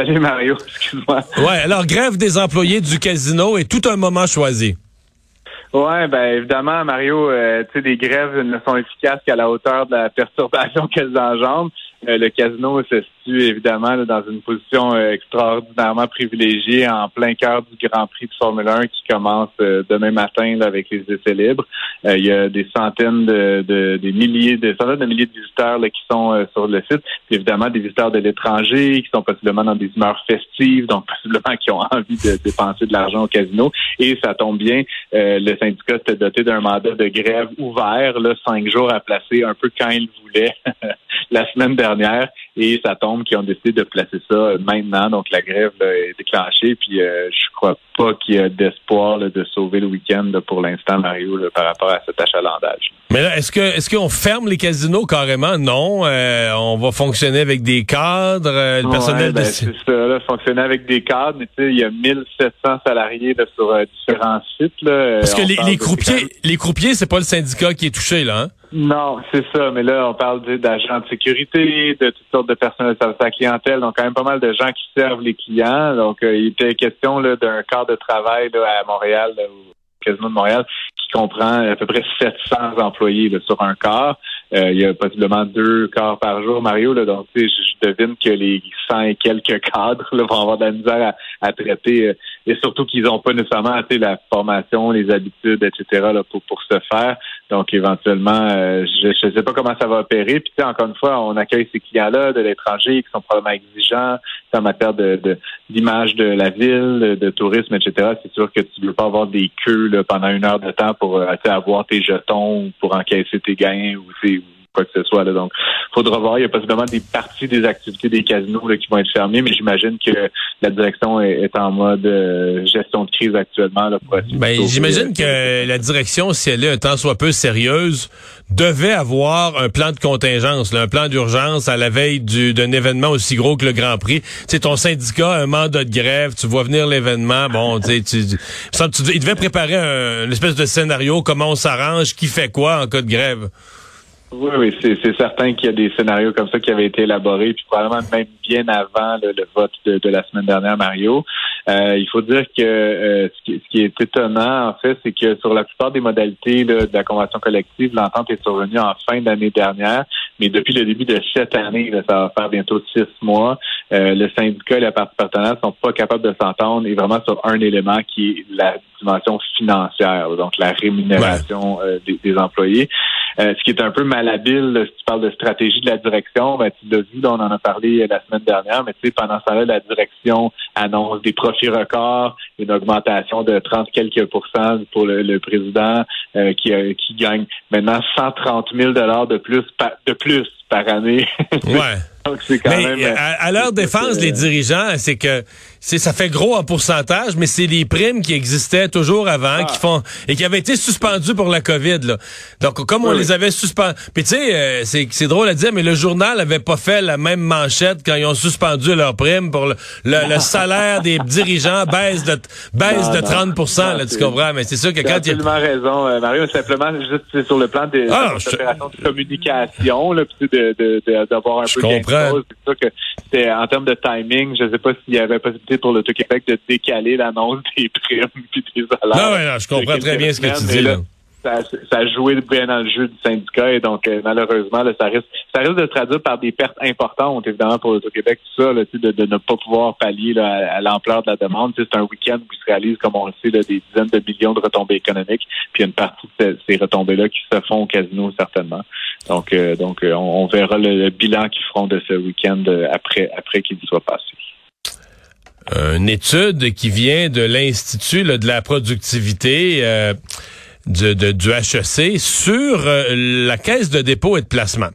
Salut Mario, excuse-moi. Ouais, alors grève des employés du casino est tout un moment choisi. Ouais, ben évidemment, Mario, euh, tu sais, des grèves ne sont efficaces qu'à la hauteur de la perturbation qu'elles engendrent. Euh, le casino se situe évidemment dans une position euh, extraordinairement privilégiée en plein cœur du Grand Prix de Formule 1 qui commence euh, demain matin avec les essais libres. il y a des centaines de, des milliers, des centaines de milliers de visiteurs qui sont sur le site. Évidemment, des visiteurs de l'étranger qui sont possiblement dans des humeurs festives, donc possiblement qui ont envie de dépenser de l'argent au casino. Et ça tombe bien, le syndicat s'était doté d'un mandat de grève ouvert, là, cinq jours à placer un peu quand il voulait la semaine dernière et ça tombe qu'ils ont décidé de placer ça maintenant. Donc la grève est déclenchée. Puis euh, je crois pas qu'il y a d'espoir de sauver le week-end pour l'instant, Mario, par rapport à cet achalandage. Mais là, est-ce que est-ce qu'on ferme les casinos carrément? Non, euh, on va fonctionner avec des cadres, euh, le personnel ben, C'est ça, là, fonctionner avec des cadres. Mais tu sais, il y a 1700 salariés sur différents sites. Parce que les, les croupiers, les croupiers, c'est pas le syndicat qui est touché là. Hein? Non, c'est ça. Mais là, on parle d'agents de sécurité, de toutes sortes de personnels de la clientèle. Donc, quand même pas mal de gens qui servent les clients. Donc, euh, il était question d'un quart de travail à Montréal, au Casino de Montréal, qui comprend à peu près 700 employés sur un quart. Euh, il y a possiblement deux quarts par jour, Mario. Là, donc, je, devine que les 100 et quelques cadres là, vont avoir de la misère à, traiter. Euh, et surtout qu'ils n'ont pas nécessairement la formation, les habitudes, etc. Là, pour, pour se faire. Donc, éventuellement, euh, je ne sais pas comment ça va opérer. Puis, encore une fois, on accueille ces clients-là de l'étranger qui sont probablement exigeants en matière de d'image de, la ville, de, tourisme, etc. C'est sûr que tu ne veux pas avoir des queues là, pendant une heure de temps pour avoir tes jetons pour encaisser tes gains ou, ou quoi que ce soit. Là. Donc, faudra voir. Il y a possiblement des parties des activités des casinos qui vont être fermées, mais j'imagine que la direction est, en mode euh, gestion de crise actuellement. Là, pour ben, j'imagine que la direction, si elle est un temps soit peu sérieuse, devait avoir un plan de contingence, un plan d'urgence à la veille d'un événement aussi gros que le Grand Prix. Tu sais, ton syndicat a un mandat de grève, tu vois venir l'événement, bon, tu, tu, tu, il devait préparer un, une espèce de scénario, comment on s'arrange, qui fait quoi en cas de grève. Oui, oui, c'est certain qu'il y a des scénarios comme ça qui avaient été élaborés, puis probablement même bien avant le, vote de, la semaine dernière, Mario. Euh, il faut dire que euh, ce, qui, est étonnant, en fait, c'est que sur la plupart des modalités de la convention collective, l'entente est survenue en fin d'année dernière, mais depuis le début de cette année, ça va faire bientôt six mois, euh, le syndicat et la partie partenaire sont pas capables de s'entendre et vraiment sur un élément qui est la dimension financière, donc la rémunération des, employés. ce qui est un peu malhabile, si tu parles de stratégie de la direction, ben, tu l'as vu, on en a parlé la semaine dernière, mais tu sais, pendant ce temps-là, la direction annonce des profits records, une augmentation de 30 quelques pourcents pour le, président euh, qui, qui gagne maintenant 130 000 dollars de plus de plus par année. mais à, leur défense, les dirigeants, c'est que ça fait gros en pourcentage, mais c'est les primes qui existaient toujours avant, qui ah. font et qui avaient été suspendues pour la COVID. Là. Donc comme on les avait suspendus, puis tu sais, euh, c'est drôle à dire, mais le journal avait pas fait la même manchette quand ils ont suspendu leurs primes pour le, le, salaire des dirigeants baisse de baisse de 30 là, tu comprends? Mais c'est sûr que quand il absolument raison, euh, Mario. Simplement juste sur le plan des, ah, opérations de communication, là, d'avoir un peu c'est sûr que c'était en termes de timing, je ne sais pas s'il y avait possibilité pour l'Auto-Québec de décaler l'annonce des primes et des salaires. Non, non, je comprends très bien ce que tu dis. Là. Ça, ça, joué bien dans le jeu du syndicat et donc euh, malheureusement là, ça risque ça risque de se traduire par des pertes importantes évidemment pour l'Auto-Québec tout ça là, de, de ne pas pouvoir pallier à, l'ampleur de la demande c'est un week-end où se réalise comme on le sait des dizaines de millions de retombées économiques puis une partie de ces retombées là qui se font au casino certainement donc, euh, donc euh, on, verra le, bilan qu'ils feront de ce week-end euh, après, après qu'il soit passé. Une étude qui vient de l'Institut de la productivité du, du HEC sur la caisse de dépôt et de placement.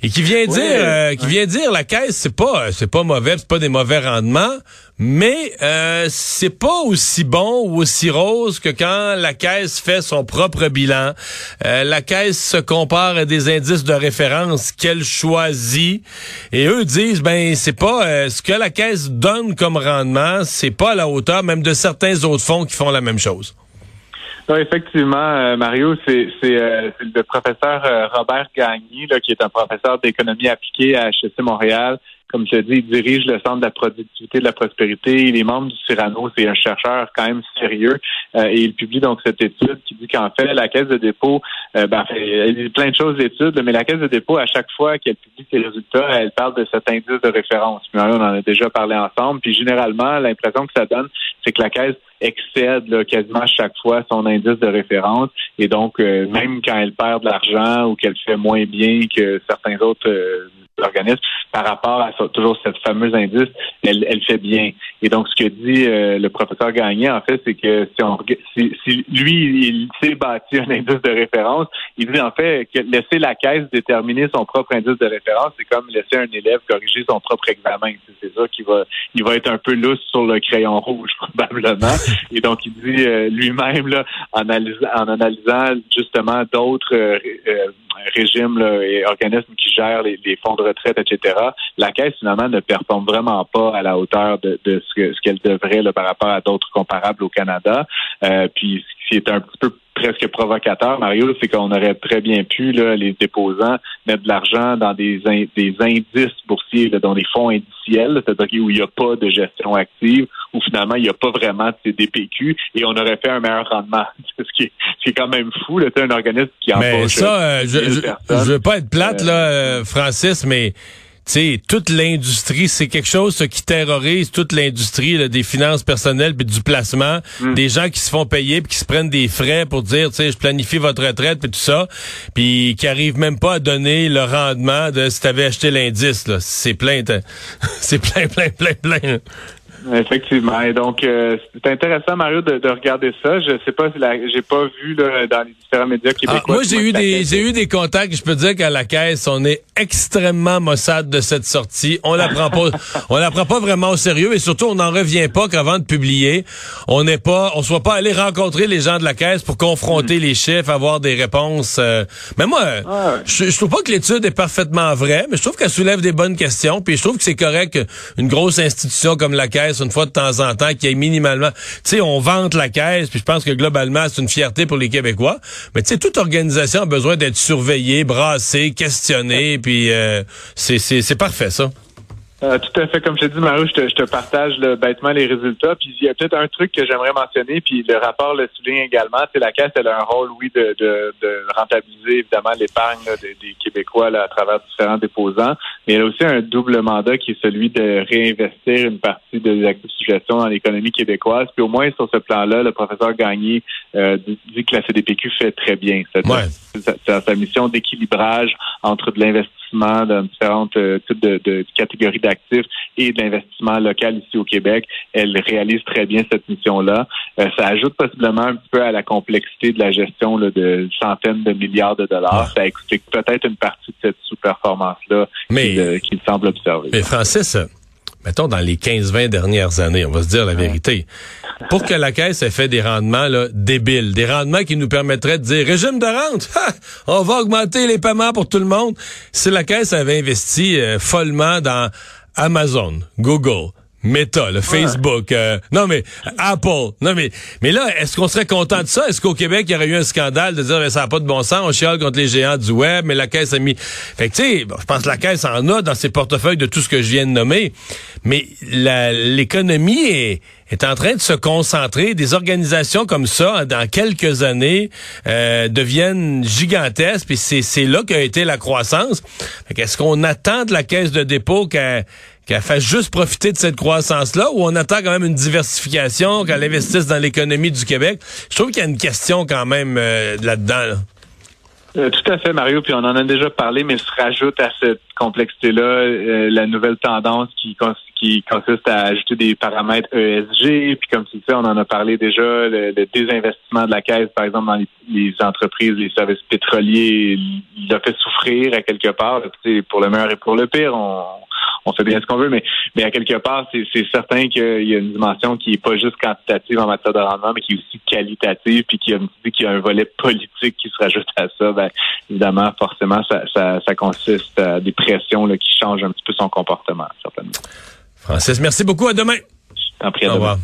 Et qui vient dire euh, qui vient dire la caisse c'est pas c'est pas mauvais c'est pas des mauvais rendements mais euh, c'est pas aussi bon ou aussi rose que quand la caisse fait son propre bilan. Euh, la caisse se compare à des indices de référence qu'elle choisit. Et eux disent ben c'est pas euh, ce que la caisse donne comme rendement c'est pas à la hauteur même de certains autres fonds qui font la même chose Effectivement, Mario, c'est le professeur Robert Gagné, là, qui est un professeur d'économie appliquée à HEC Montréal, comme je l'ai dit, il dirige le Centre de la productivité de la prospérité. Il est membre du Cyrano. C'est un chercheur quand même sérieux. Euh, et il publie donc cette étude qui dit qu'en fait, la Caisse de dépôt, euh, ben, elle dit plein de choses d'études, mais la Caisse de dépôt, à chaque fois qu'elle publie ses résultats, elle parle de cet indice de référence. Puis on en a déjà parlé ensemble. Puis généralement, l'impression que ça donne, c'est que la Caisse excède là, quasiment chaque fois son indice de référence. Et donc, euh, même quand elle perd de l'argent ou qu'elle fait moins bien que certains autres l'organisme par rapport à toujours cette fameuse indice, elle fait bien. Et donc, ce que dit euh, le professeur Gagné, en fait, c'est que si, on, si, si lui, il s'est bâti un indice de référence, il dit en fait que laisser la caisse déterminer son propre indice de référence, c'est comme laisser un élève corriger son propre examen. C'est ça qui va, il va être un peu lousse sur le crayon rouge probablement. Et donc, il dit euh, lui-même là, en, analysant, en analysant justement d'autres euh, régimes et organismes qui gèrent les, les, fonds de retraite, etc., la Caisse, finalement, ne performe vraiment pas à la hauteur de, de ce qu'elle devrait là, par rapport à d'autres comparables au Canada. Euh, puis, ce qui est un petit peu presque provocateur, Mario, c'est qu'on aurait très bien pu, là, les déposants, mettre de l'argent dans des, des indices boursiers, dans des fonds indiciels, c'est-à-dire où il n'y a pas de gestion active, où finalement il n'y a pas vraiment de DPQ, et on aurait fait un meilleur rendement. ce, qui est, ce quand même fou, là, un organisme qui embauche... Mais ça, euh, je, je, veux pas être plate, là, euh, Francis, mais sais, toute l'industrie, c'est quelque chose qui terrorise toute l'industrie des finances personnelles puis du placement, hmm. des gens qui se font payer puis qui se prennent des frais pour dire, tu sais, je planifie votre retraite puis tout ça, puis qui arrivent même pas à donner le rendement de si tu avais acheté l'indice C'est plein, c'est plein, plein, plein, plein. Effectivement. Et donc, euh, c'est intéressant, Mario, de, de, regarder ça. Je sais pas si j'ai pas vu là, dans les différents médias ah, québécois. moi, j'ai eu des, j'ai eu des contacts. Je peux dire qu'à la caisse, on est extrêmement maussade de cette sortie. On la prend pas, on la prend pas vraiment au sérieux et surtout, on n'en revient pas qu'avant de publier, on n'est pas, on soit pas allé rencontrer les gens de la caisse pour confronter mm. les chiffres, avoir des réponses. Euh. Mais moi, je, je trouve pas que l'étude est parfaitement vraie, mais je trouve qu'elle soulève des bonnes questions. Puis je trouve que c'est correct qu'une grosse institution comme la caisse une fois de temps en temps, qu'il y ait minimalement... Tu sais, on vante la caisse, puis je pense que globalement, c'est une fierté pour les Québécois. Mais tu sais, toute organisation a besoin d'être surveillée, brassée, questionnée, puis euh, c'est parfait, ça. Euh, tout à fait. Comme je te dis, Mario, je te, je te partage bêtement les résultats. Puis il y a peut-être un truc que j'aimerais mentionner, puis le rapport le souligne également. C'est la Caisse, elle a un rôle, oui, de, de, de rentabiliser évidemment l'épargne des, des, Québécois là, à travers différents déposants. Mais elle a aussi un double mandat qui est celui de réinvestir une partie des actifs sous gestion dans l'économie québécoise. Puis au moins sur ce plan-là, le professeur Gagné euh, dit que la CDPQ fait très bien. C'est sa mission d'équilibrage entre de l'investissement dans différentes euh, types de, catégories d'actifs et de l'investissement local ici au Québec. Elle réalise très bien cette mission-là. Euh, ça ajoute possiblement un petit peu à la complexité de la gestion de centaines de milliards de dollars. Ça explique peut-être une partie de cette sous-performance-là qu'il. Mais Francis, mettons dans les 15-20 dernières années, on va se dire la vérité, pour que la caisse ait fait des rendements débiles, des rendements qui nous permettraient de dire régime de rente, on va augmenter les paiements pour tout le monde. Si la caisse avait investi euh, follement dans Amazon, Google, Meta, le Facebook, euh, non mais Apple, non mais mais là, est-ce qu'on serait content de ça? Est-ce qu'au Québec il y aurait eu un scandale de dire mais ça n'a pas de bon sens, on chiale contre les géants du web, mais la caisse a mis, fait que tu sais, je pense que la caisse en a dans ses portefeuilles de tout ce que je viens de nommer, mais l'économie est est en train de se concentrer. Des organisations comme ça, dans quelques années, euh, deviennent gigantesques. Puis c'est là qu'a été la croissance. Est-ce qu'on attend de la caisse de dépôt qu'elle qu'elle fasse juste profiter de cette croissance-là ou on attend quand même une diversification, qu'elle investisse dans l'économie du Québec? Je trouve qu'il y a une question quand même euh, là-dedans. Euh, tout à fait, Mario, puis on en a déjà parlé, mais se rajoute à cette complexité-là euh, la nouvelle tendance qui, consiste à ajouter des paramètres ESG, puis comme tu sais, on en a parlé déjà, le, désinvestissement de la caisse, par exemple, dans les, entreprises, les services pétroliers, il a fait souffrir à quelque part, pour le meilleur et pour le pire, on, on fait bien ce qu'on veut, mais, mais à quelque part, c'est certain qu'il y a une dimension qui est pas juste quantitative en matière de rendement, mais qui est aussi qualitative, puis qui a, qu'il y a un volet politique qui se rajoute à ça. Ben, évidemment, forcément, ça, ça, ça consiste à des pressions là, qui changent un petit peu son comportement, certainement. Francis, merci beaucoup. À demain. Je t'en prie, à Au revoir.